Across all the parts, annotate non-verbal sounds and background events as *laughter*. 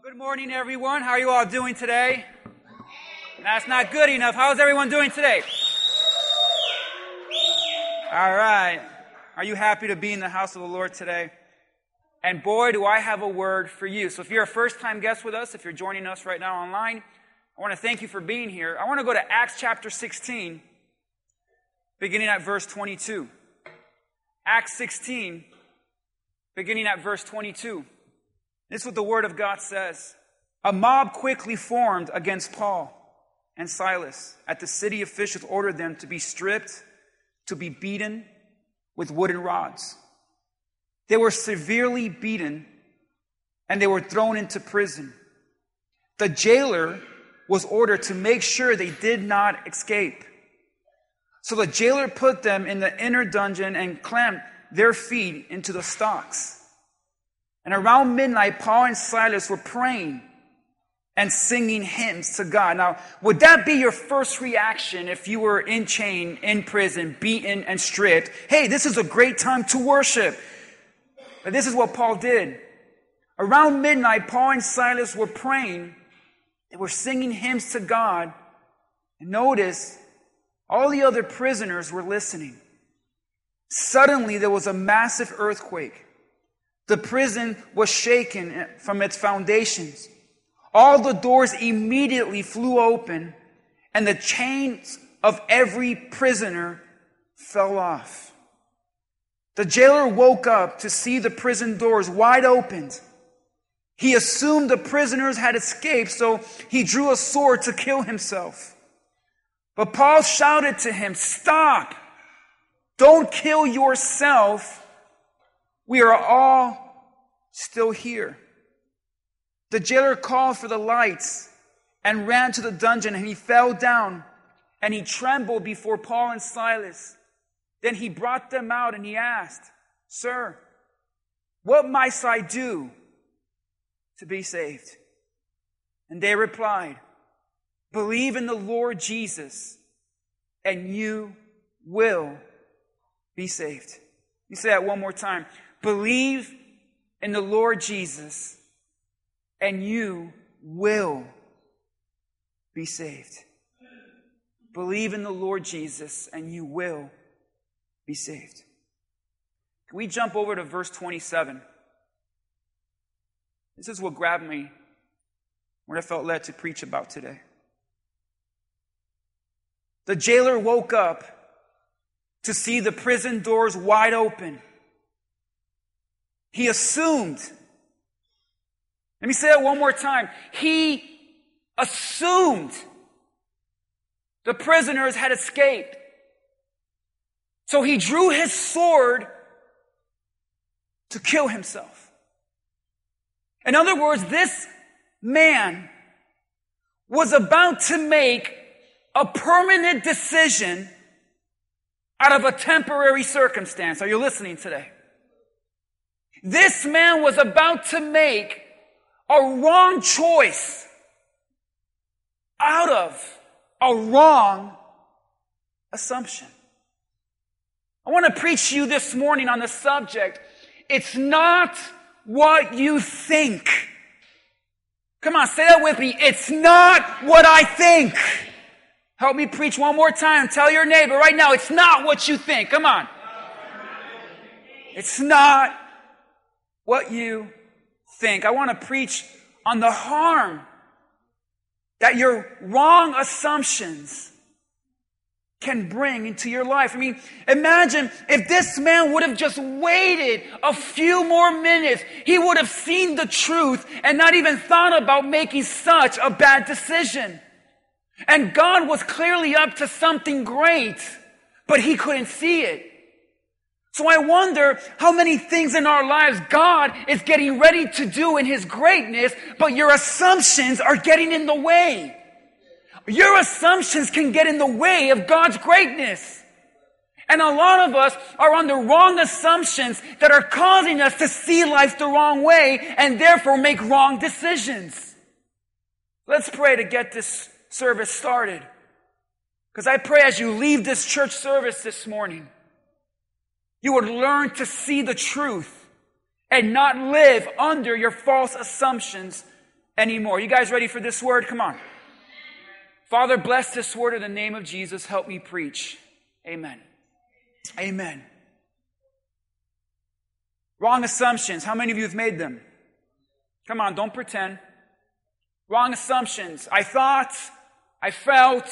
Well, good morning, everyone. How are you all doing today? That's not good enough. How's everyone doing today? All right. Are you happy to be in the house of the Lord today? And boy, do I have a word for you. So if you're a first time guest with us, if you're joining us right now online, I want to thank you for being here. I want to go to Acts chapter 16, beginning at verse 22. Acts 16, beginning at verse 22. This is what the Word of God says. A mob quickly formed against Paul and Silas. At the city officials ordered them to be stripped, to be beaten with wooden rods. They were severely beaten and they were thrown into prison. The jailer was ordered to make sure they did not escape. So the jailer put them in the inner dungeon and clamped their feet into the stocks. And around midnight, Paul and Silas were praying and singing hymns to God. Now, would that be your first reaction if you were in chain, in prison, beaten, and stripped? Hey, this is a great time to worship. But this is what Paul did. Around midnight, Paul and Silas were praying. They were singing hymns to God. And notice, all the other prisoners were listening. Suddenly, there was a massive earthquake. The prison was shaken from its foundations. All the doors immediately flew open, and the chains of every prisoner fell off. The jailer woke up to see the prison doors wide open. He assumed the prisoners had escaped, so he drew a sword to kill himself. But Paul shouted to him, Stop! Don't kill yourself. We are all still here. The jailer called for the lights and ran to the dungeon and he fell down and he trembled before Paul and Silas. Then he brought them out and he asked, Sir, what must I do to be saved? And they replied, Believe in the Lord Jesus and you will be saved. You say that one more time. Believe in the Lord Jesus, and you will be saved. Believe in the Lord Jesus, and you will be saved. Can we jump over to verse 27? This is what grabbed me, what I felt led to preach about today. The jailer woke up to see the prison doors wide open he assumed. Let me say that one more time. He assumed the prisoners had escaped. So he drew his sword to kill himself. In other words, this man was about to make a permanent decision out of a temporary circumstance. Are you listening today? This man was about to make a wrong choice out of a wrong assumption. I want to preach to you this morning on the subject. It's not what you think. Come on, say that with me. It's not what I think. Help me preach one more time. Tell your neighbor right now, it's not what you think. Come on. It's not what you think. I want to preach on the harm that your wrong assumptions can bring into your life. I mean, imagine if this man would have just waited a few more minutes, he would have seen the truth and not even thought about making such a bad decision. And God was clearly up to something great, but he couldn't see it. So I wonder how many things in our lives God is getting ready to do in His greatness, but your assumptions are getting in the way. Your assumptions can get in the way of God's greatness. And a lot of us are on the wrong assumptions that are causing us to see life the wrong way and therefore make wrong decisions. Let's pray to get this service started. Because I pray as you leave this church service this morning, you would learn to see the truth and not live under your false assumptions anymore. You guys ready for this word? Come on. Father, bless this word in the name of Jesus. Help me preach. Amen. Amen. Wrong assumptions. How many of you have made them? Come on, don't pretend. Wrong assumptions. I thought, I felt,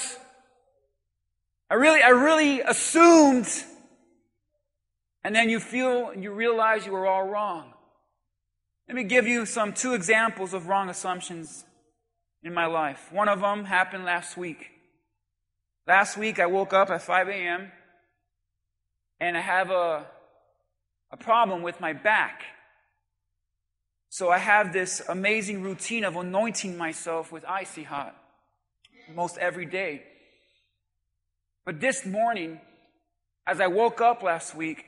I really, I really assumed, and then you feel and you realize you were all wrong. Let me give you some two examples of wrong assumptions in my life. One of them happened last week. Last week I woke up at 5 a.m. and I have a, a problem with my back. So I have this amazing routine of anointing myself with icy hot most every day. But this morning, as I woke up last week,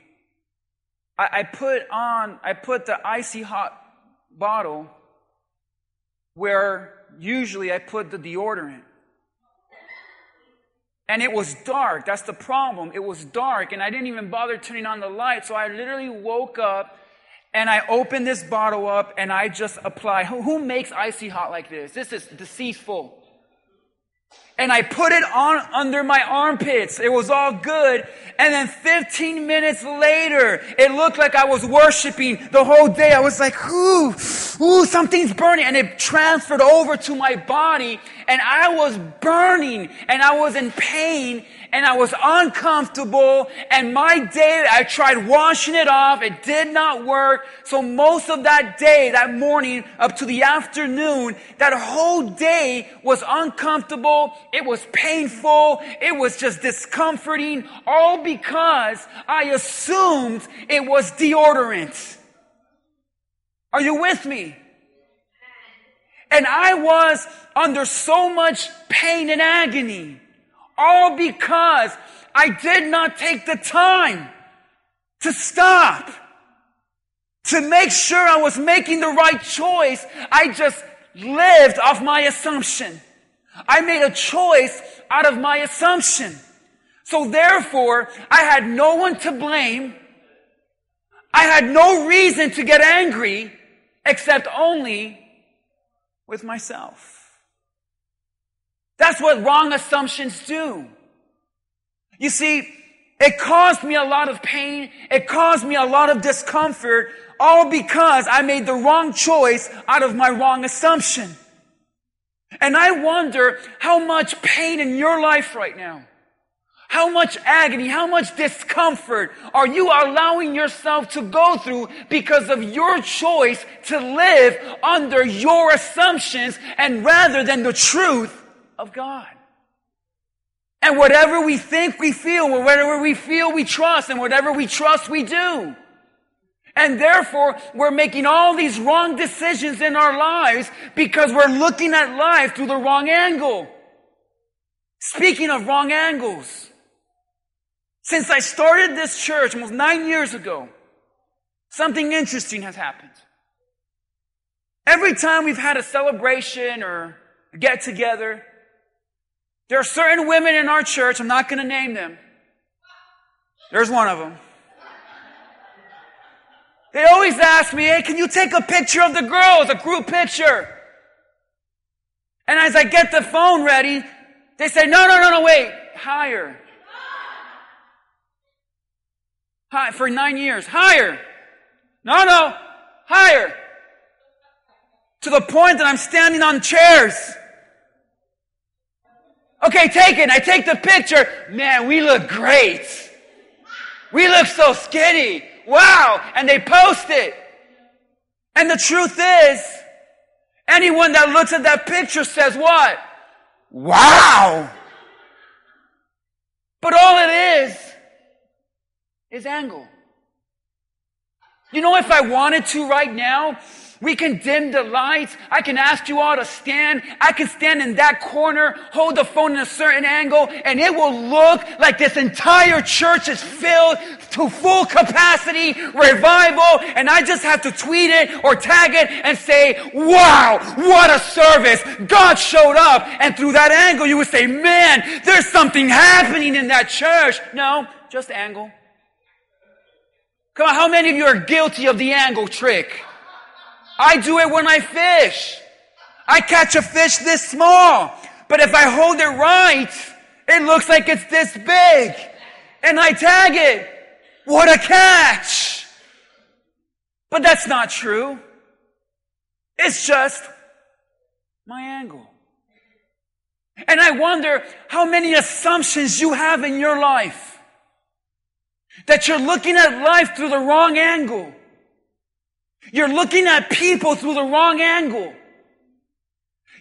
I, I put on, I put the icy hot bottle where usually I put the deodorant. And it was dark. That's the problem. It was dark, and I didn't even bother turning on the light. So I literally woke up and I opened this bottle up and I just applied. Who, who makes icy hot like this? This is deceitful and I put it on under my armpits. It was all good. And then 15 minutes later, it looked like I was worshiping the whole day. I was like, ooh, ooh, something's burning. And it transferred over to my body and I was burning and I was in pain and I was uncomfortable and my day, I tried washing it off. It did not work. So most of that day, that morning up to the afternoon, that whole day was uncomfortable. It was painful. It was just discomforting, all because I assumed it was deodorant. Are you with me? And I was under so much pain and agony, all because I did not take the time to stop, to make sure I was making the right choice. I just lived off my assumption. I made a choice out of my assumption. So therefore, I had no one to blame. I had no reason to get angry except only with myself. That's what wrong assumptions do. You see, it caused me a lot of pain. It caused me a lot of discomfort, all because I made the wrong choice out of my wrong assumption. And I wonder how much pain in your life right now, how much agony, how much discomfort are you allowing yourself to go through because of your choice to live under your assumptions and rather than the truth of God? And whatever we think, we feel, whatever we feel, we trust, and whatever we trust, we do. And therefore, we're making all these wrong decisions in our lives because we're looking at life through the wrong angle. Speaking of wrong angles, since I started this church almost nine years ago, something interesting has happened. Every time we've had a celebration or a get together, there are certain women in our church, I'm not going to name them. There's one of them. They always ask me, hey, can you take a picture of the girls, a group picture? And as I get the phone ready, they say, no, no, no, no, wait, higher. High, for nine years, higher. No, no, higher. To the point that I'm standing on chairs. Okay, take it. I take the picture. Man, we look great. We look so skinny. Wow. And they post it. And the truth is, anyone that looks at that picture says what? Wow. But all it is, is angle. You know, if I wanted to right now, we can dim the lights. I can ask you all to stand. I can stand in that corner, hold the phone in a certain angle, and it will look like this entire church is filled to full capacity, revival, and I just have to tweet it or tag it and say, wow, what a service. God showed up. And through that angle, you would say, man, there's something happening in that church. No, just angle. Come on, how many of you are guilty of the angle trick? I do it when I fish. I catch a fish this small, but if I hold it right, it looks like it's this big. And I tag it. What a catch! But that's not true. It's just my angle. And I wonder how many assumptions you have in your life. That you're looking at life through the wrong angle. You're looking at people through the wrong angle.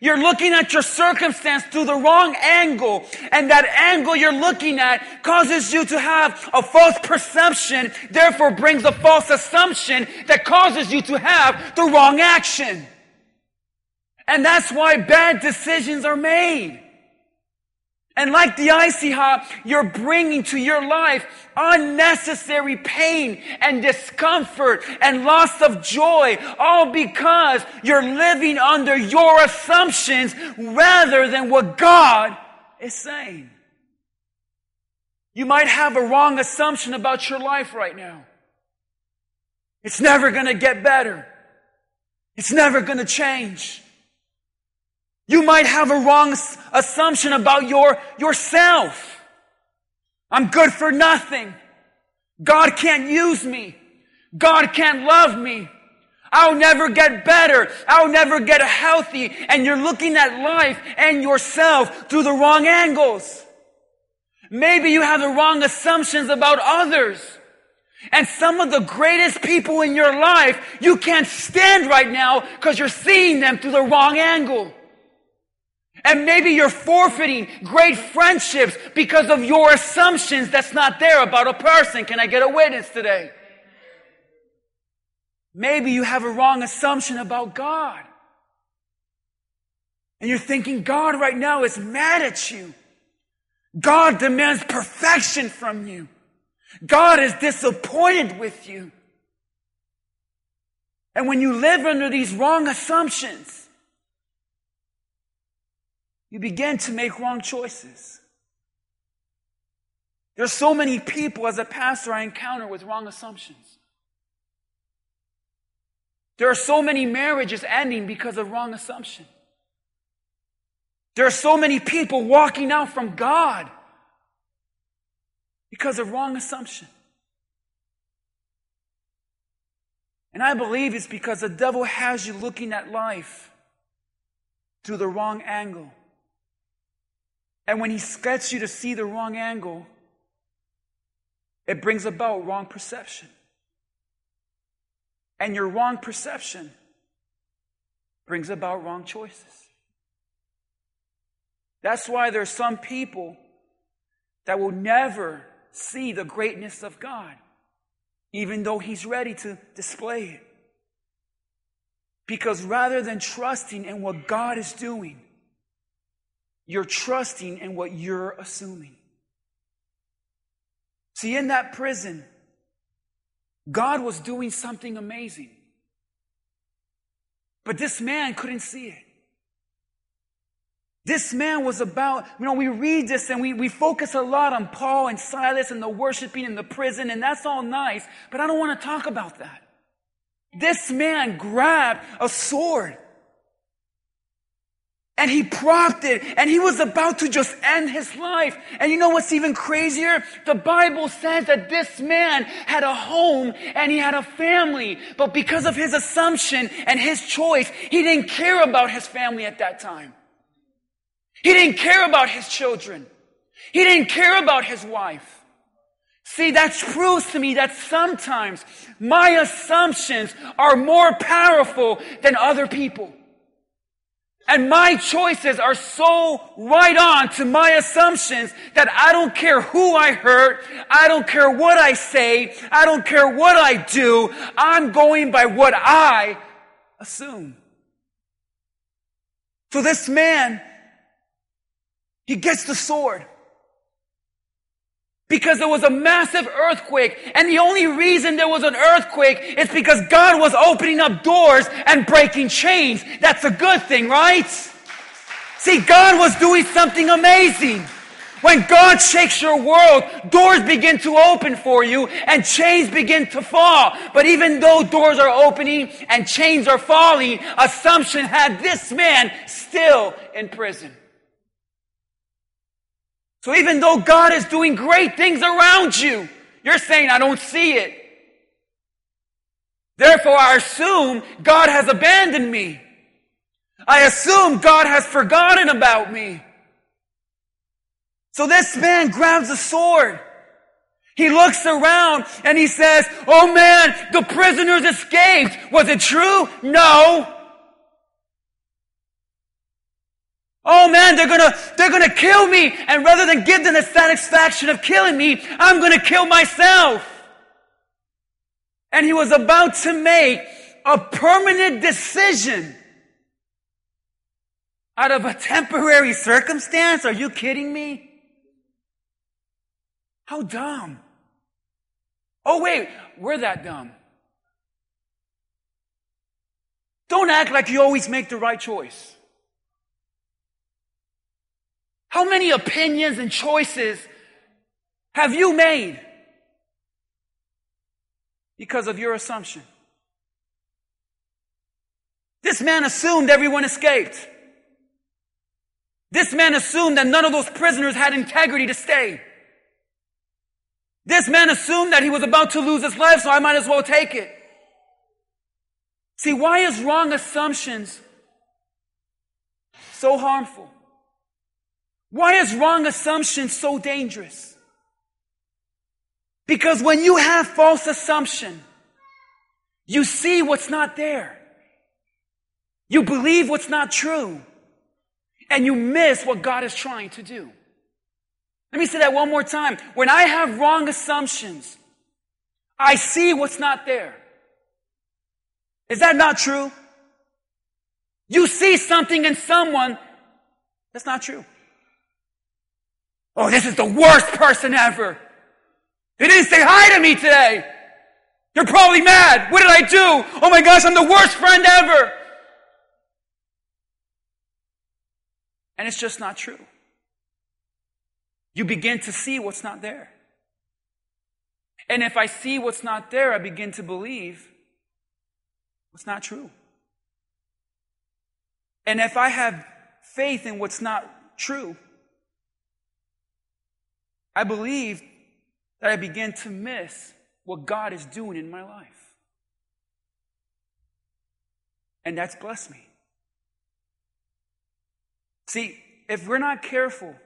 You're looking at your circumstance through the wrong angle. And that angle you're looking at causes you to have a false perception, therefore brings a false assumption that causes you to have the wrong action. And that's why bad decisions are made. And like the icy hot, you're bringing to your life unnecessary pain and discomfort and loss of joy, all because you're living under your assumptions rather than what God is saying. You might have a wrong assumption about your life right now. It's never going to get better. It's never going to change. You might have a wrong assumption about your, yourself. I'm good for nothing. God can't use me. God can't love me. I'll never get better. I'll never get healthy. And you're looking at life and yourself through the wrong angles. Maybe you have the wrong assumptions about others. And some of the greatest people in your life, you can't stand right now because you're seeing them through the wrong angle. And maybe you're forfeiting great friendships because of your assumptions that's not there about a person. Can I get a witness today? Maybe you have a wrong assumption about God. And you're thinking God right now is mad at you. God demands perfection from you. God is disappointed with you. And when you live under these wrong assumptions, you begin to make wrong choices. There's so many people as a pastor I encounter with wrong assumptions. There are so many marriages ending because of wrong assumption. There are so many people walking out from God because of wrong assumption. And I believe it's because the devil has you looking at life through the wrong angle. And when he gets you to see the wrong angle, it brings about wrong perception. And your wrong perception brings about wrong choices. That's why there are some people that will never see the greatness of God, even though He's ready to display it. Because rather than trusting in what God is doing, you're trusting in what you're assuming. See, in that prison, God was doing something amazing. But this man couldn't see it. This man was about, you know, we read this and we, we focus a lot on Paul and Silas and the worshiping in the prison, and that's all nice, but I don't want to talk about that. This man grabbed a sword and he propped it and he was about to just end his life. And you know what's even crazier? The Bible says that this man had a home and he had a family, but because of his assumption and his choice, he didn't care about his family at that time. He didn't care about his children. He didn't care about his wife. See, that proves to me that sometimes my assumptions are more powerful than other people. And my choices are so right on to my assumptions that I don't care who I hurt. I don't care what I say. I don't care what I do. I'm going by what I assume. So this man, he gets the sword because there was a massive earthquake. And the only reason there was an earthquake is because God was opening up doors and breaking chains. That's a good thing, right? See, God was doing something amazing. When God shakes your world, doors begin to open for you and chains begin to fall. But even though doors are opening and chains are falling, assumption had this man still in prison. So even though God is doing great things around you, you're saying, I don't see it. Therefore, I assume God has abandoned me. I assume God has forgotten about me. So this man grabs a sword. He looks around and he says, Oh man, the prisoners escaped. Was it true? No. Oh man, they're gonna, they're gonna kill me. And rather than give them the satisfaction of killing me, I'm gonna kill myself. And he was about to make a permanent decision out of a temporary circumstance. Are you kidding me? How dumb. Oh, wait, we're that dumb. Don't act like you always make the right choice. How many opinions and choices have you made because of your assumption? This man assumed everyone escaped. This man assumed that none of those prisoners had integrity to stay. This man assumed that he was about to lose his life, so I might as well take it. See, why is wrong assumptions so harmful? Why is wrong assumption so dangerous? Because when you have false assumption, you see what's not there. You believe what's not true. And you miss what God is trying to do. Let me say that one more time. When I have wrong assumptions, I see what's not there. Is that not true? You see something in someone that's not true. Oh, this is the worst person ever. They didn't say hi to me today. You're probably mad. What did I do? Oh my gosh, I'm the worst friend ever. And it's just not true you begin to see what's not there. And if I see what's not there, I begin to believe what's not true. And if I have faith in what's not true, I believe that I begin to miss what God is doing in my life. And that's blessed me. See, if we're not careful,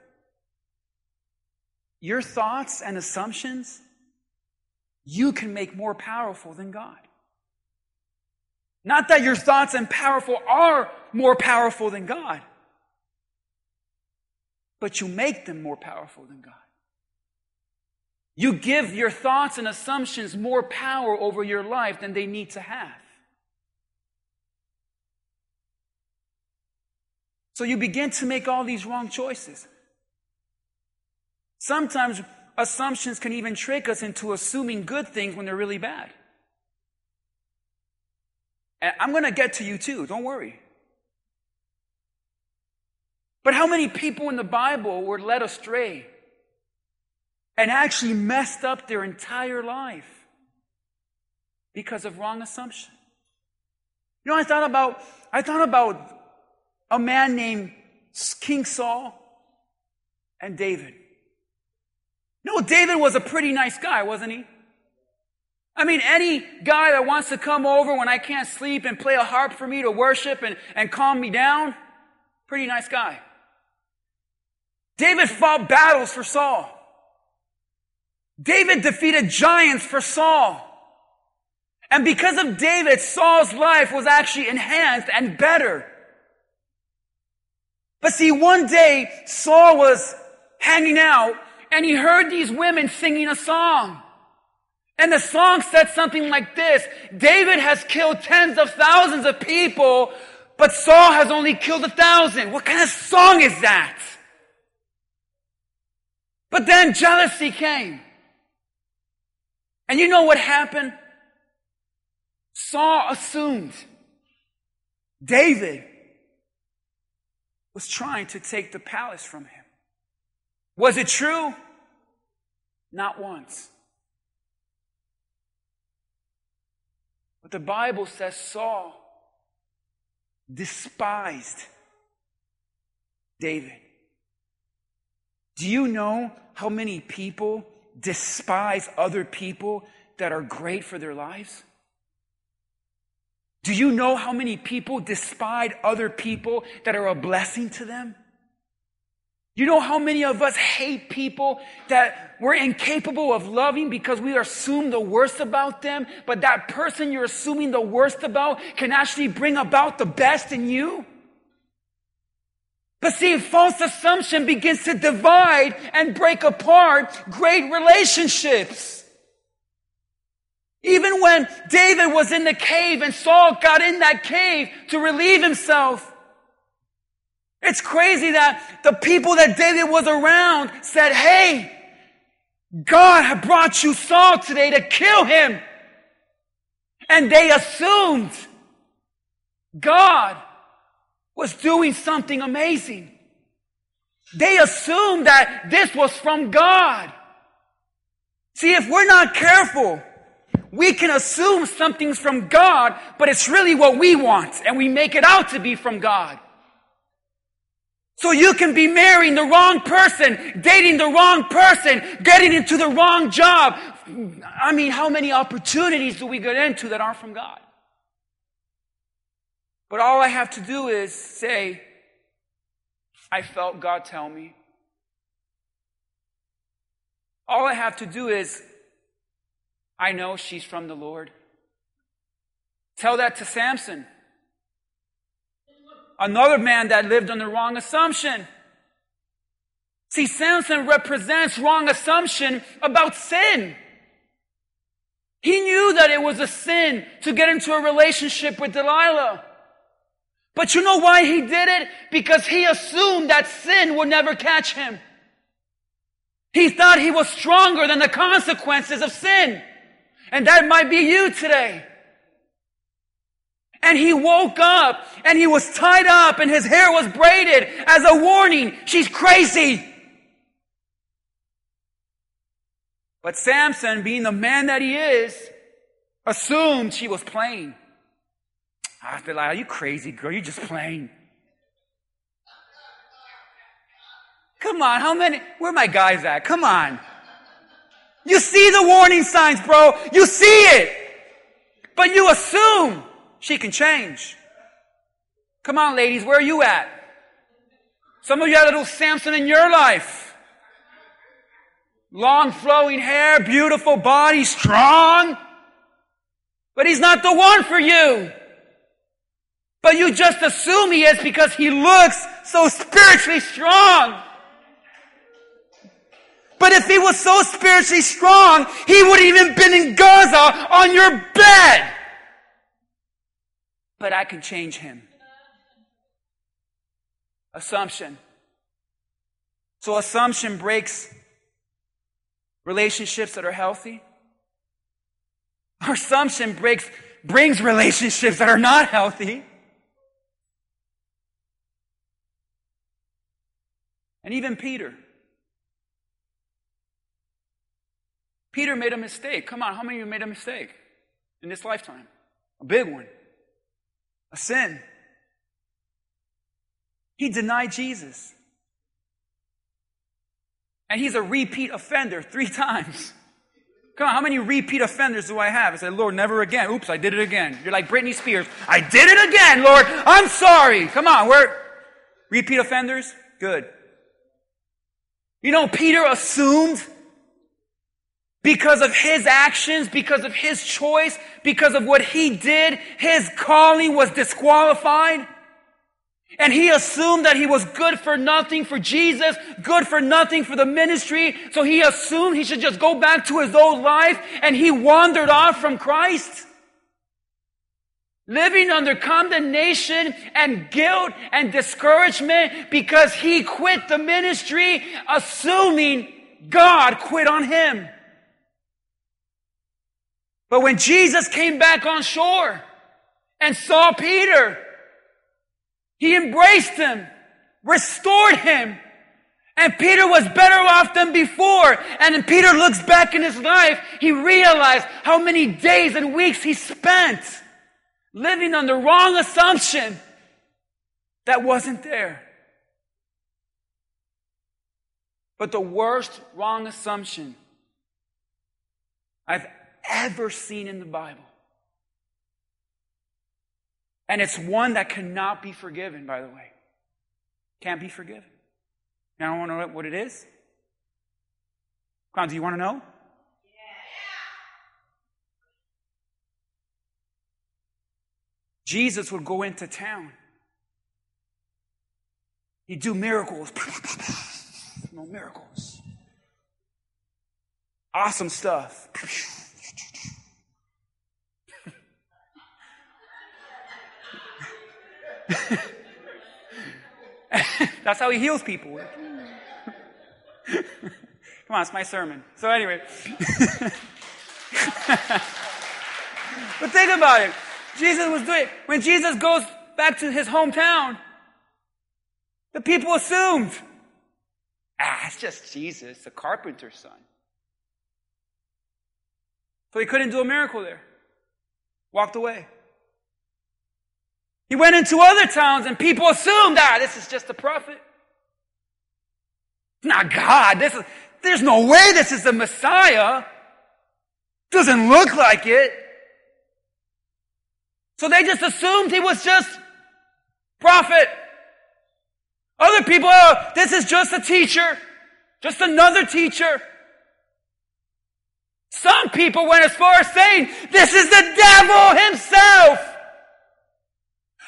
your thoughts and assumptions, you can make more powerful than God. Not that your thoughts and powerful are more powerful than God, but you make them more powerful than God. You give your thoughts and assumptions more power over your life than they need to have. So you begin to make all these wrong choices. Sometimes assumptions can even trick us into assuming good things when they're really bad. And I'm going to get to you too, don't worry. But how many people in the Bible were led astray and actually messed up their entire life because of wrong assumption? You know, I thought about, I thought about a man named King Saul and David. No, David was a pretty nice guy, wasn't he? I mean, any guy that wants to come over when I can't sleep and play a harp for me to worship and, and calm me down, pretty nice guy. David fought battles for Saul. David defeated giants for Saul. And because of David, Saul's life was actually enhanced and better. But see, one day, Saul was hanging out and he heard these women singing a song. And the song said something like this David has killed tens of thousands of people, but Saul has only killed a thousand. What kind of song is that? But then jealousy came. And you know what happened? Saul assumed David was trying to take the palace from him. Was it true? Not once. But the Bible says Saul despised David. Do you know how many people despise other people that are great for their lives? Do you know how many people despise other people that are a blessing to them? You know how many of us hate people that we're incapable of loving because we assume the worst about them, but that person you're assuming the worst about can actually bring about the best in you? But see, false assumption begins to divide and break apart great relationships. Even when David was in the cave and Saul got in that cave to relieve himself, it's crazy that the people that David was around said, Hey, God had brought you Saul today to kill him. And they assumed God was doing something amazing. They assumed that this was from God. See, if we're not careful, we can assume something's from God, but it's really what we want, and we make it out to be from God. So you can be marrying the wrong person, dating the wrong person, getting into the wrong job. I mean, how many opportunities do we get into that aren't from God? But all I have to do is say, I felt God tell me. All I have to do is, I know she's from the Lord. Tell that to Samson. Another man that lived on the wrong assumption. See, Samson represents wrong assumption about sin. He knew that it was a sin to get into a relationship with Delilah. But you know why he did it? Because he assumed that sin would never catch him. He thought he was stronger than the consequences of sin. And that might be you today. And he woke up and he was tied up and his hair was braided as a warning. She's crazy. But Samson, being the man that he is, assumed she was playing. I feel like, are you crazy, girl? You're just playing. Come on, how many? Where my guys at? Come on. You see the warning signs, bro. You see it. But you assume. She can change. Come on, ladies, where are you at? Some of you have a little Samson in your life. Long flowing hair, beautiful body, strong. But he's not the one for you. But you just assume he is because he looks so spiritually strong. But if he was so spiritually strong, he would have even been in Gaza on your bed but I can change him. Assumption. So assumption breaks relationships that are healthy. Our assumption breaks, brings relationships that are not healthy. And even Peter. Peter made a mistake. Come on, how many of you made a mistake in this lifetime? A big one a sin. He denied Jesus. And he's a repeat offender three *laughs* times. Come on, how many repeat offenders do I have? I say, Lord, never again. Oops, I did it again. You're like Britney Spears. I did it again, Lord. I'm sorry. Come on, we're repeat offenders? Good. You know, Peter assumed because of his actions, because of his choice, because of what he did, his calling was disqualified. And he assumed that he was good for nothing for Jesus, good for nothing for the ministry. So he assumed he should just go back to his old life and he wandered off from Christ. Living under condemnation and guilt and discouragement because he quit the ministry, assuming God quit on him. But when Jesus came back on shore and saw Peter, he embraced him, restored him, And Peter was better off than before. And Peter looks back in his life, he realized how many days and weeks he spent living on the wrong assumption that wasn't there. But the worst wrong assumption I've ever seen in the Bible. And it's one that cannot be forgiven, by the way. Can't be forgiven. Now, I want to know what it is. Come do you want to know? Jesus would go into town. He'd do miracles. *laughs* no miracles. Awesome stuff. *laughs* That's how he heals people. *laughs* Come on, it's my sermon. So, anyway. but think about it. Jesus was doing, when Jesus goes back to his hometown, the people assumed, ah, it's just Jesus, the carpenter's son. So he couldn't do a miracle there. Walked away. He went into other towns and people assumed, ah, this is just a prophet. It's not God. This is, there's no way this is the Messiah. Doesn't look like it. So they just assumed he was just prophet. Other people, oh, this is just a teacher. Just another teacher. Some people went as far as saying, this is the devil himself.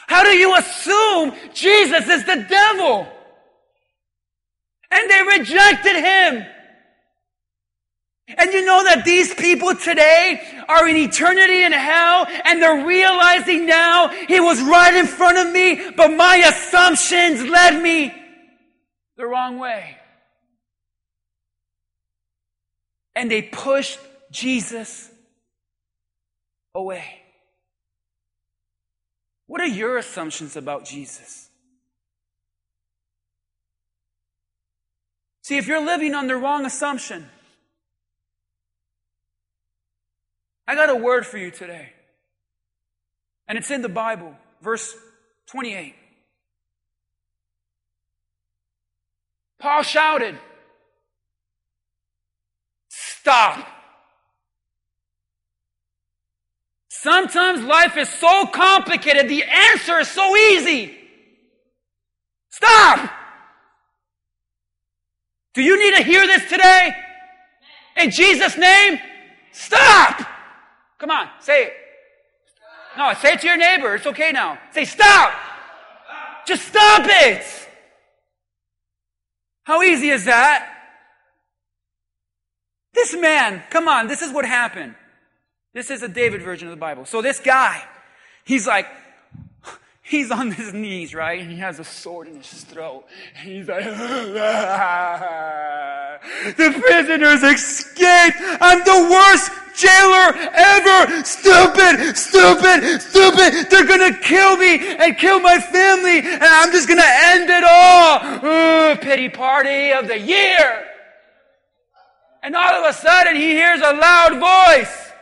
How do you assume Jesus is the devil? And they rejected him. And you know that these people today are in eternity in hell and they're realizing now he was right in front of me, but my assumptions led me the wrong way. And they pushed Jesus away. What are your assumptions about Jesus? See, if you're living on the wrong assumption, I got a word for you today. And it's in the Bible, verse 28. Paul shouted, Stop. Sometimes life is so complicated, the answer is so easy. Stop! Do you need to hear this today? In Jesus' name, stop! Come on, say it. No, say it to your neighbor. It's okay now. Say, stop! Just stop it! How easy is that? This man, come on, this is what happened. This is a David version of the Bible. So this guy, he's like, he's on his knees, right? And he has a sword in his throat. And he's like, *laughs* the prisoners escaped. I'm the worst jailer ever. Stupid, stupid, stupid. They're gonna kill me and kill my family. And I'm just gonna end it all. Ooh, pity party of the year. And all of a sudden he hears a loud voice.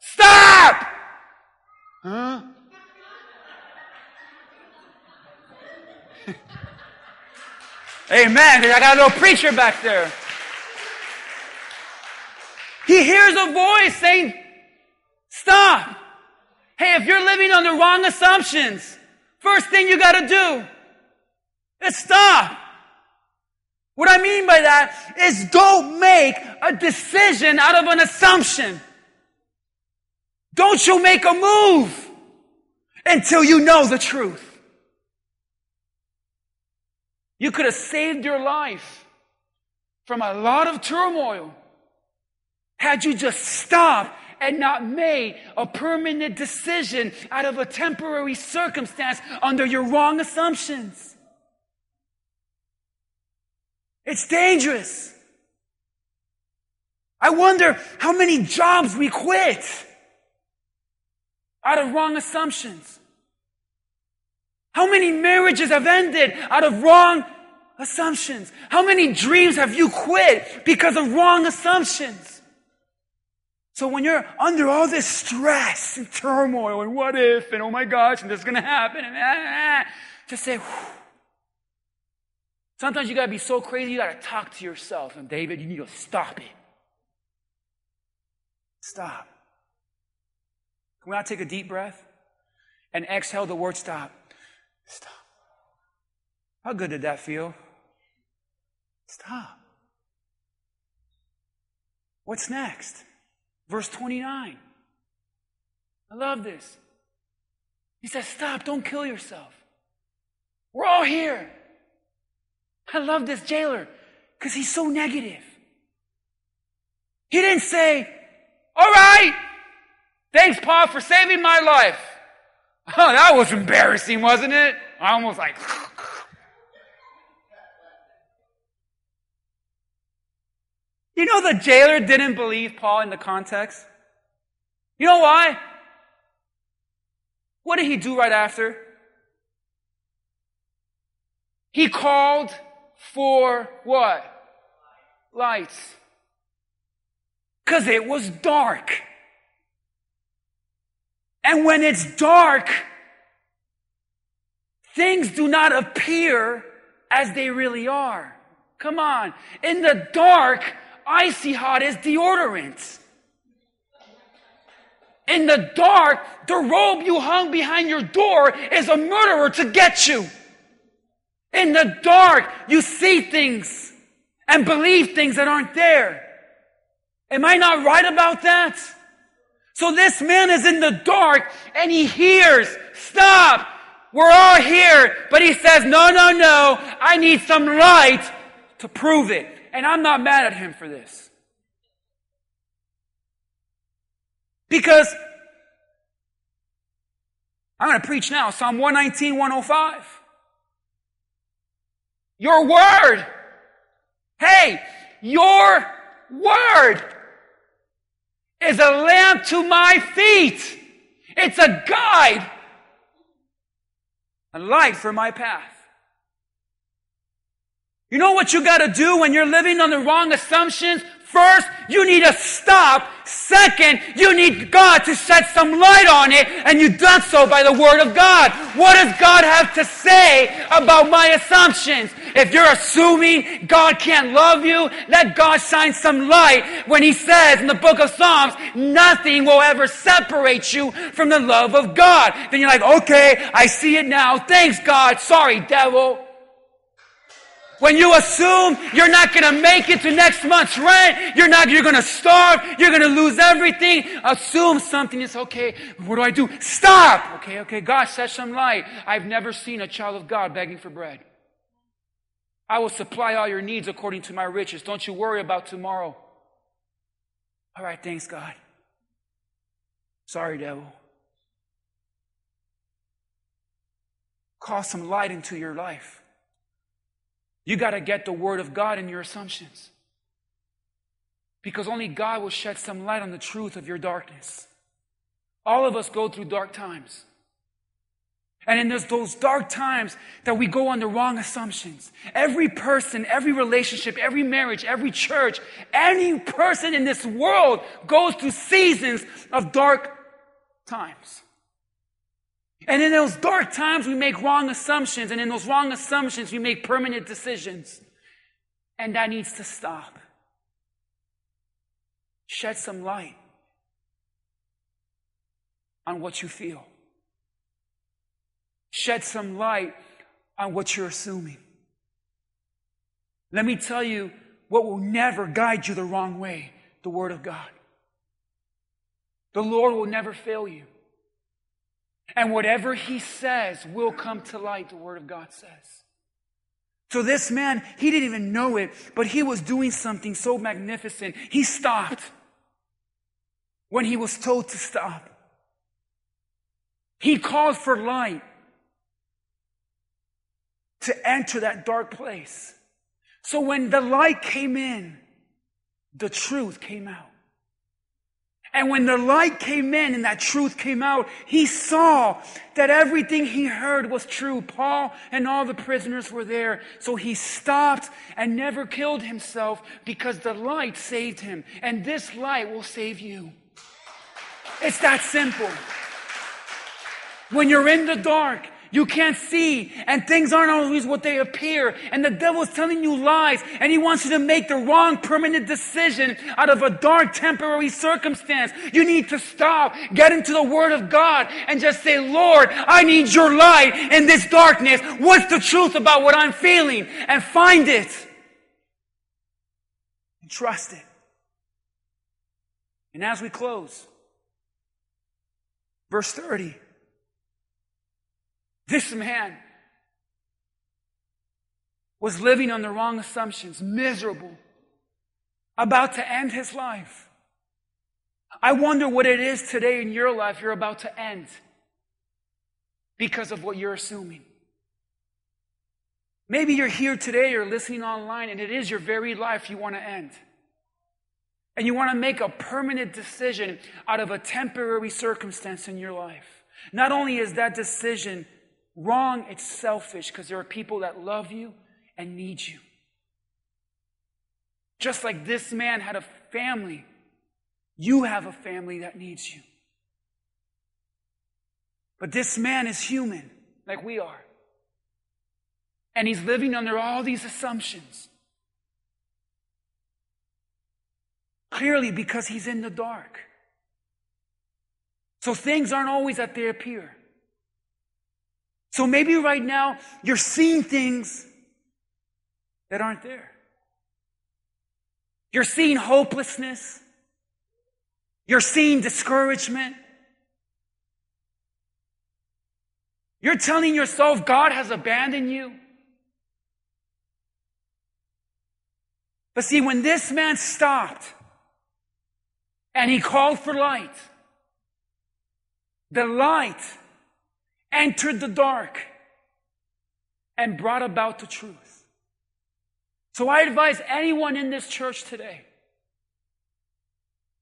Stop! Huh? *laughs* Amen. I got a little preacher back there. He hears a voice saying, Stop. Hey, if you're living on the wrong assumptions, first thing you got to do is stop. What I mean by that is don't make a decision out of an assumption. Don't you make a move until you know the truth. You could have saved your life from a lot of turmoil had you just stopped and not made a permanent decision out of a temporary circumstance under your wrong assumptions. It's dangerous. I wonder how many jobs we quit out of wrong assumptions? How many marriages have ended out of wrong assumptions? How many dreams have you quit because of wrong assumptions? So when you're under all this stress and turmoil and what if and oh my gosh and this is going to happen and ah, ah, ah, just say, Whew. sometimes you got to be so crazy you got to talk to yourself and David, you need to stop it. Stop. Can we not take a deep breath and exhale the word stop? Stop. How good did that feel? Stop. What's next? Verse 29. I love this. He says, Stop, don't kill yourself. We're all here. I love this jailer because he's so negative. He didn't say, All right, thanks, Paul, for saving my life. *laughs* Oh, that was embarrassing, wasn't it? I almost like, *laughs* You know, the jailer didn't believe Paul in the context. You know why? What did he do right after? He called for what? Lights. Because it was dark. And when it's dark, things do not appear as they really are. Come on. In the dark, icy hot as deodorant. In the dark, the robe you hung behind your door is a murderer to get you. In the dark, you see things and believe things that aren't there. Am I not right about that? So this man is in the dark and he hears, stop, we're all here. But he says, no, no, no, I need some light to prove it. And I'm not mad at him for this. Because I'm going to preach now Psalm 119, 105. Your word. Hey, your word is a lamp to my feet. It's a guide, a light for my path. You know what you gotta do when you're living on the wrong assumptions? First, you need to stop. Second, you need God to shed some light on it, and you've done so by the Word of God. What does God have to say about my assumptions? If you're assuming God can't love you, let God shine some light when He says in the book of Psalms, nothing will ever separate you from the love of God. Then you're like, okay, I see it now. Thanks, God. Sorry, devil. When you assume you're not going to make it to next month's rent, you're not, you're going to starve, you're going to lose everything, assume something is okay. What do I do? Stop! Okay, okay, God, set some light. I've never seen a child of God begging for bread. I will supply all your needs according to my riches. Don't you worry about tomorrow. All right, thanks, God. Sorry, devil. Call some light into your life. You got to get the Word of God in your assumptions. Because only God will shed some light on the truth of your darkness. All of us go through dark times. And in those dark times that we go on the wrong assumptions. Every person, every relationship, every marriage, every church, any person in this world goes through seasons of dark times. And in those dark times, we make wrong assumptions. And in those wrong assumptions, we make permanent decisions. And that needs to stop. Shed some light on what you feel. Shed some light on what you're assuming. Let me tell you what will never guide you the wrong way the Word of God. The Lord will never fail you. And whatever he says will come to light, the word of God says. So this man, he didn't even know it, but he was doing something so magnificent. He stopped when he was told to stop. He called for light to enter that dark place. So when the light came in, the truth came out. And when the light came in and that truth came out, he saw that everything he heard was true. Paul and all the prisoners were there. So he stopped and never killed himself because the light saved him. And this light will save you. It's that simple. When you're in the dark, you can't see, and things aren't always what they appear, and the devil's telling you lies, and he wants you to make the wrong permanent decision out of a dark temporary circumstance. You need to stop, get into the Word of God, and just say, Lord, I need your light in this darkness. What's the truth about what I'm feeling? And find it. And trust it. And as we close, verse 30. This man was living on the wrong assumptions, miserable, about to end his life. I wonder what it is today in your life you're about to end because of what you're assuming. Maybe you're here today or listening online and it is your very life you want to end. And you want to make a permanent decision out of a temporary circumstance in your life. Not only is that decision wrong, it's selfish because there are people that love you and need you. Just like this man had a family, you have a family that needs you. But this man is human, like we are. And he's living under all these assumptions. Clearly, because he's in the dark. So things aren't always that they appear. So maybe right now you're seeing things that aren't there. You're seeing hopelessness. You're seeing discouragement. You're telling yourself God has abandoned you. But see, when this man stopped and he called for light, the light entered the dark and brought about the truth. So I advise anyone in this church today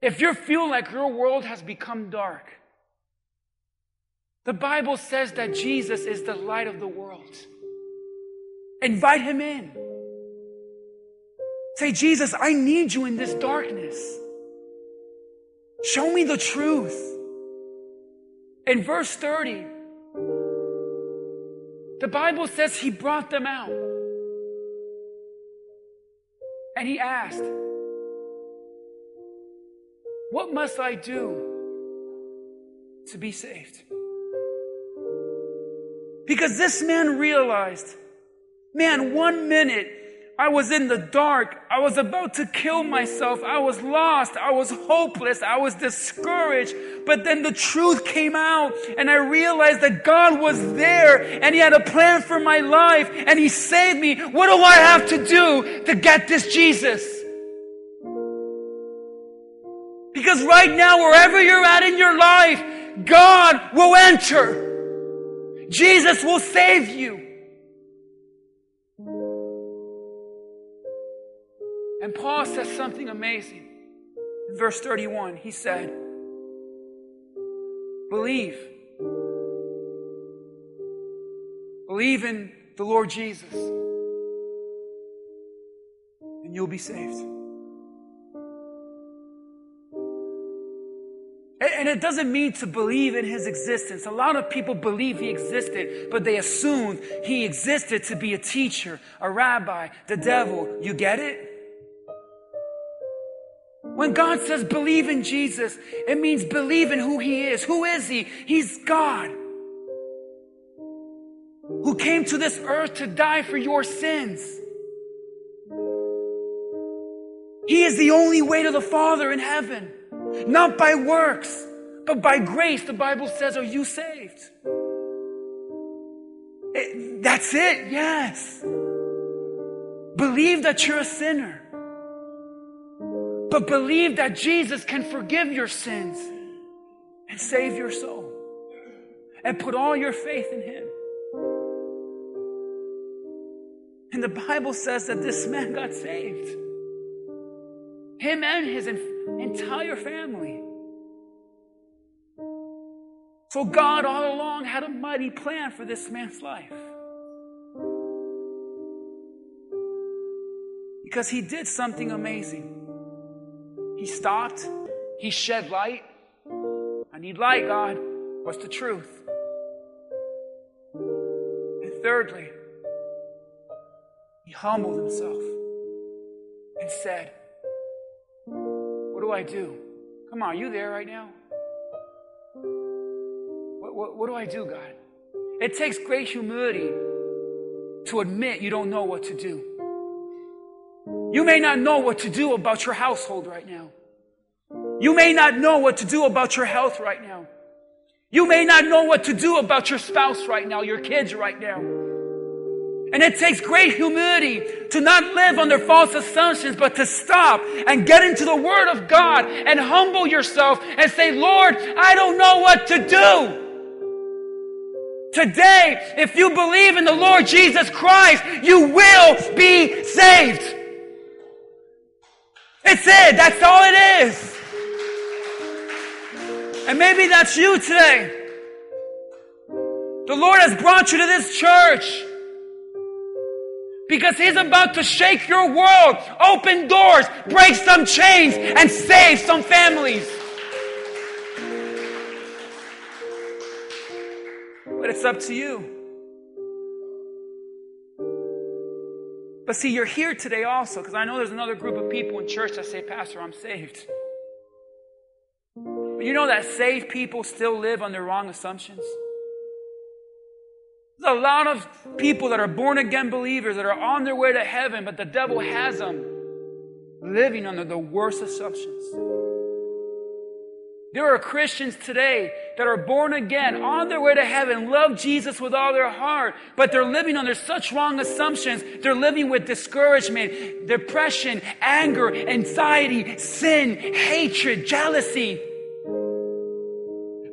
if you feel like your world has become dark, the Bible says that Jesus is the light of the world. Invite him in. Say, Jesus, I need you in this darkness. Show me the truth. In verse 30, the Bible says he brought them out. And he asked, What must I do to be saved? Because this man realized, man, one minute I was in the dark. I was about to kill myself. I was lost. I was hopeless. I was discouraged. But then the truth came out and I realized that God was there and He had a plan for my life and He saved me. What do I have to do to get this Jesus? Because right now, wherever you're at in your life, God will enter. Jesus will save you. And Paul says something amazing. In verse 31, he said, Believe. Believe in the Lord Jesus, and you'll be saved. And it doesn't mean to believe in his existence. A lot of people believe he existed, but they assumed he existed to be a teacher, a rabbi, the devil. You get it? When God says believe in Jesus, it means believe in who He is. Who is He? He's God. Who came to this earth to die for your sins. He is the only way to the Father in heaven. Not by works, but by grace, the Bible says, are you saved? It, that's it, yes. Believe that you're a sinner. But believe that Jesus can forgive your sins and save your soul. And put all your faith in Him. And the Bible says that this man got saved. Him and his entire family. So God all along had a mighty plan for this man's life. Because he did something amazing. He stopped, he shed light. I need light, God. What's the truth? And thirdly, he humbled himself and said, What do I do? Come on, are you there right now? What, what, what do I do, God? It takes great humility to admit you don't know what to do. You may not know what to do about your household right now. You may not know what to do about your health right now. You may not know what to do about your spouse right now, your kids right now. And it takes great humility to not live under false assumptions, but to stop and get into the Word of God and humble yourself and say, Lord, I don't know what to do. Today, if you believe in the Lord Jesus Christ, you will be saved. It's it. That's all it is. And maybe that's you today. The Lord has brought you to this church because He's about to shake your world, open doors, break some chains, and save some families. But it's up to you. But see, you're here today also because I know there's another group of people in church that say, Pastor, I'm saved. But you know that saved people still live under wrong assumptions? There's a lot of people that are born again believers that are on their way to heaven, but the devil has them living under the worst assumptions. There are Christians today that are born again, on their way to heaven, love Jesus with all their heart, but they're living under such wrong assumptions. They're living with discouragement, depression, anger, anxiety, sin, hatred, jealousy.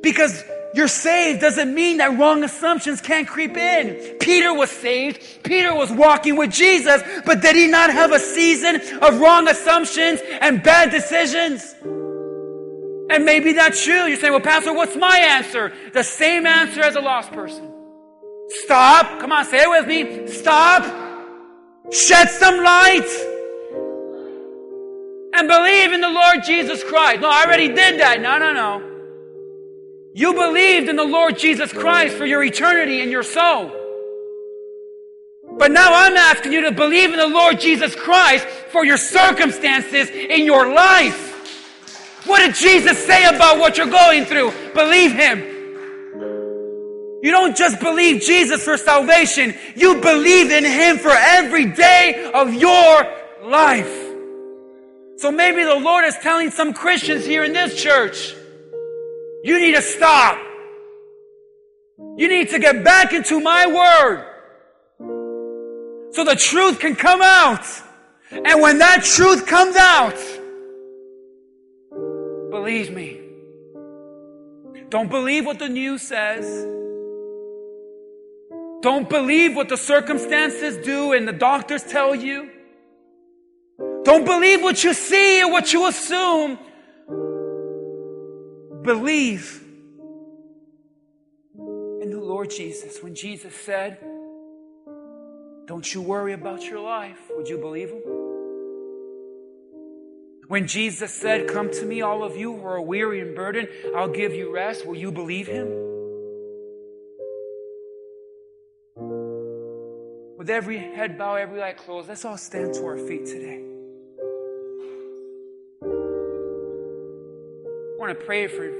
Because you're saved doesn't mean that wrong assumptions can't creep in. Peter was saved. Peter was walking with Jesus, but did he not have a season of wrong assumptions and bad decisions? And maybe that's you. You're saying, well, Pastor, what's my answer? The same answer as a lost person. Stop. Come on, say it with me. Stop. Shed some light. And believe in the Lord Jesus Christ. No, I already did that. No, no, no. You believed in the Lord Jesus Christ for your eternity and your soul. But now I'm asking you to believe in the Lord Jesus Christ for your circumstances in your life. What did Jesus say about what you're going through? Believe Him. You don't just believe Jesus for salvation. You believe in Him for every day of your life. So maybe the Lord is telling some Christians here in this church, you need to stop. You need to get back into my word so the truth can come out. And when that truth comes out, believe me, don't believe what the news says. Don't believe what the circumstances do and the doctors tell you. Don't believe what you see or what you assume believe in the Lord Jesus. When Jesus said, Don't you worry about your life, would you believe him? When Jesus said, Come to me, all of you who are weary and burdened, I'll give you rest, will you believe him? With every head bow, every eye closed, let's all stand to our feet today. I want to pray for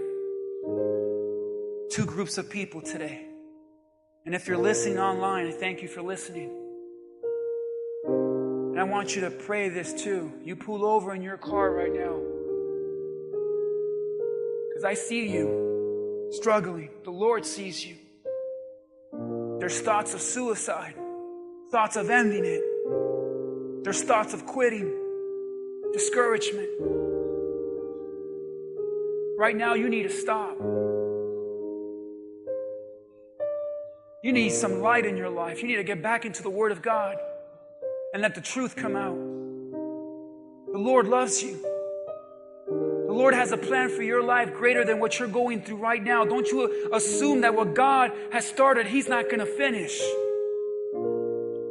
two groups of people today. And if you're listening online, I thank you for listening. And I want you to pray this too. You pull over in your car right now. Because I see you struggling. The Lord sees you. There's thoughts of suicide, thoughts of ending it. There's thoughts of quitting, discouragement. Right now, you need to stop. You need some light in your life. You need to get back into the Word of God and let the truth come out. The Lord loves you. The Lord has a plan for your life greater than what you're going through right now. Don't you assume that what God has started, He's not going to finish.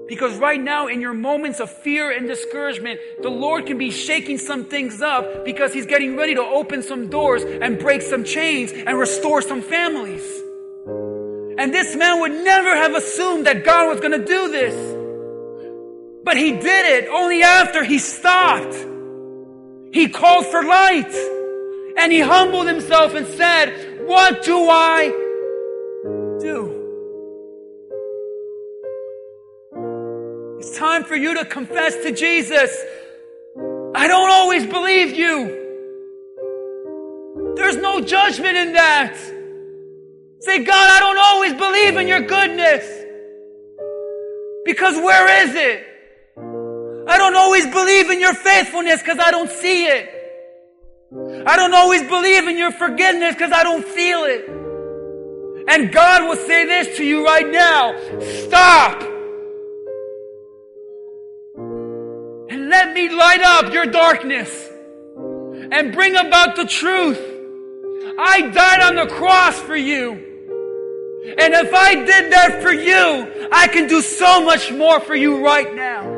Because right now, in your moments of fear and discouragement, the Lord can be shaking some things up because He's getting ready to open some doors and break some chains and restore some families. And this man would never have assumed that God was going to do this. But he did it only after he stopped. He called for light and he humbled himself and said, What do I do? It's time for you to confess to Jesus. I don't always believe you. There's no judgment in that. Say, God, I don't always believe in your goodness. Because where is it? I don't always believe in your faithfulness because I don't see it. I don't always believe in your forgiveness because I don't feel it. And God will say this to you right now. Stop. And let me light up your darkness and bring about the truth. I died on the cross for you. And if I did that for you, I can do so much more for you right now.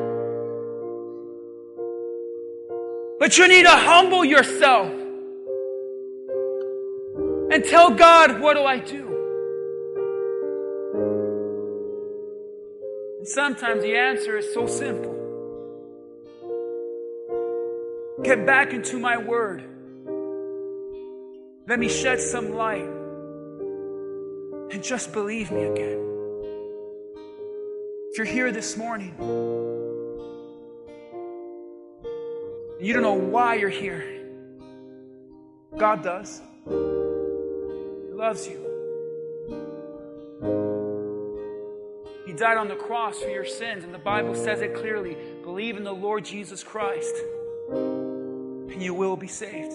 But you need to humble yourself and tell God, what do I do? And sometimes the answer is so simple. Get back into my word. Let me shed some light. And just believe me again. If you're here this morning, You don't know why you're here. God does. He loves you. He died on the cross for your sins, and the Bible says it clearly. Believe in the Lord Jesus Christ, and you will be saved.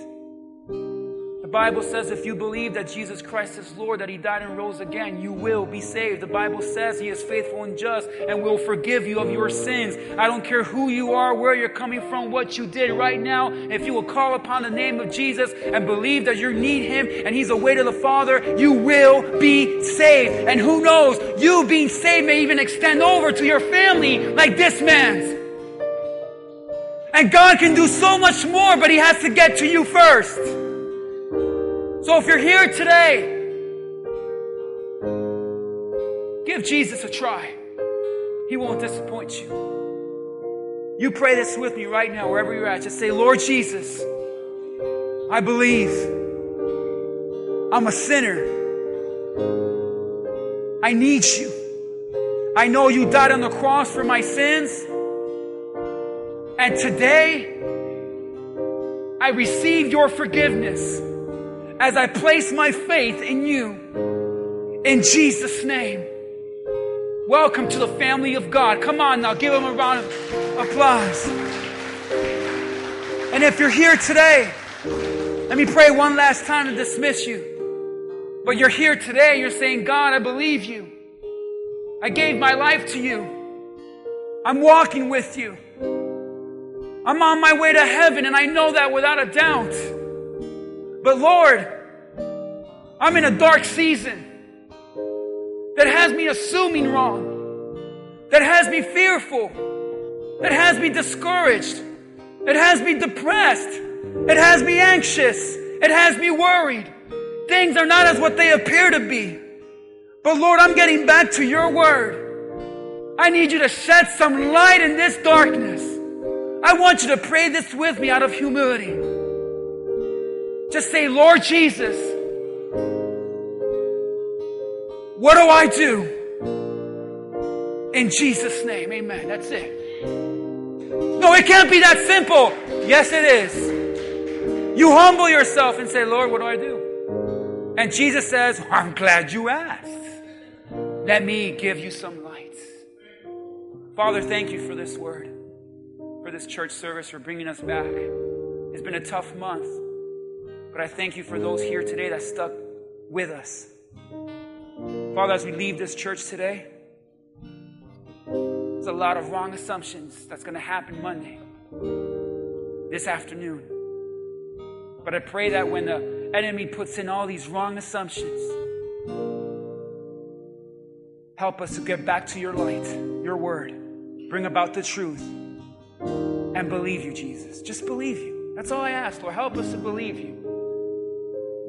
Bible says if you believe that Jesus Christ is Lord, that He died and rose again, you will be saved. The Bible says He is faithful and just and will forgive you of your sins. I don't care who you are, where you're coming from, what you did right now. If you will call upon the name of Jesus and believe that you need Him and He's a way to the Father, you will be saved. And who knows, you being saved may even extend over to your family like this man's. And God can do so much more, but He has to get to you first. So if you're here today, give Jesus a try. He won't disappoint you. You pray this with me right now, wherever you're at. Just say, Lord Jesus, I believe I'm a sinner. I need you. I know you died on the cross for my sins. And today, I receive your forgiveness as I place my faith in you. In Jesus' name. Welcome to the family of God. Come on now, give him a round of applause. And if you're here today, let me pray one last time to dismiss you. But you're here today, you're saying, God, I believe you. I gave my life to you. I'm walking with you. I'm on my way to heaven, and I know that without a doubt. But Lord, I'm in a dark season that has me assuming wrong, that has me fearful, that has me discouraged, it has me depressed, it has me anxious, it has me worried. Things are not as what they appear to be. But Lord, I'm getting back to your word. I need you to shed some light in this darkness. I want you to pray this with me out of humility. Just say, Lord Jesus, what do I do? In Jesus' name, amen. That's it. No, it can't be that simple. Yes, it is. You humble yourself and say, Lord, what do I do? And Jesus says, I'm glad you asked. Let me give you some light. Father, thank you for this word, for this church service, for bringing us back. It's been a tough month. But I thank you for those here today that stuck with us. Father, as we leave this church today, there's a lot of wrong assumptions that's going to happen Monday, this afternoon. But I pray that when the enemy puts in all these wrong assumptions, help us to get back to your light, your word, bring about the truth, and believe you, Jesus. Just believe you. That's all I ask, Lord. Help us to believe you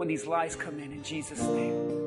when these lies come in, in Jesus' name.